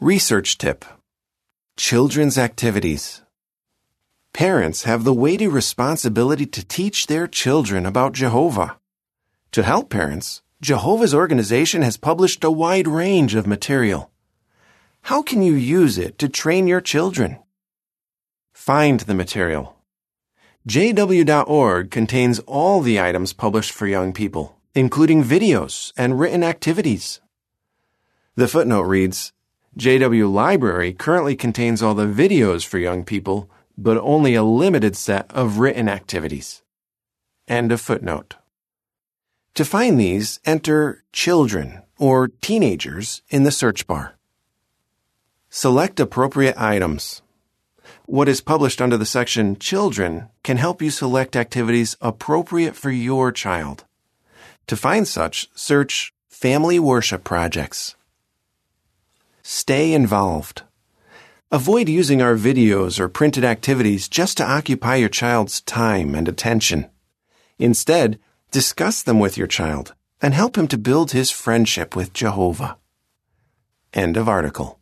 Research tip. Children's activities. Parents have the weighty responsibility to teach their children about Jehovah. To help parents, Jehovah's organization has published a wide range of material. How can you use it to train your children? Find the material. JW.org contains all the items published for young people, including videos and written activities. The footnote reads, JW Library currently contains all the videos for young people, but only a limited set of written activities. End of footnote. To find these, enter children or teenagers in the search bar. Select appropriate items. What is published under the section Children can help you select activities appropriate for your child. To find such, search Family Worship Projects. Stay involved. Avoid using our videos or printed activities just to occupy your child's time and attention. Instead, discuss them with your child and help him to build his friendship with Jehovah. End of article.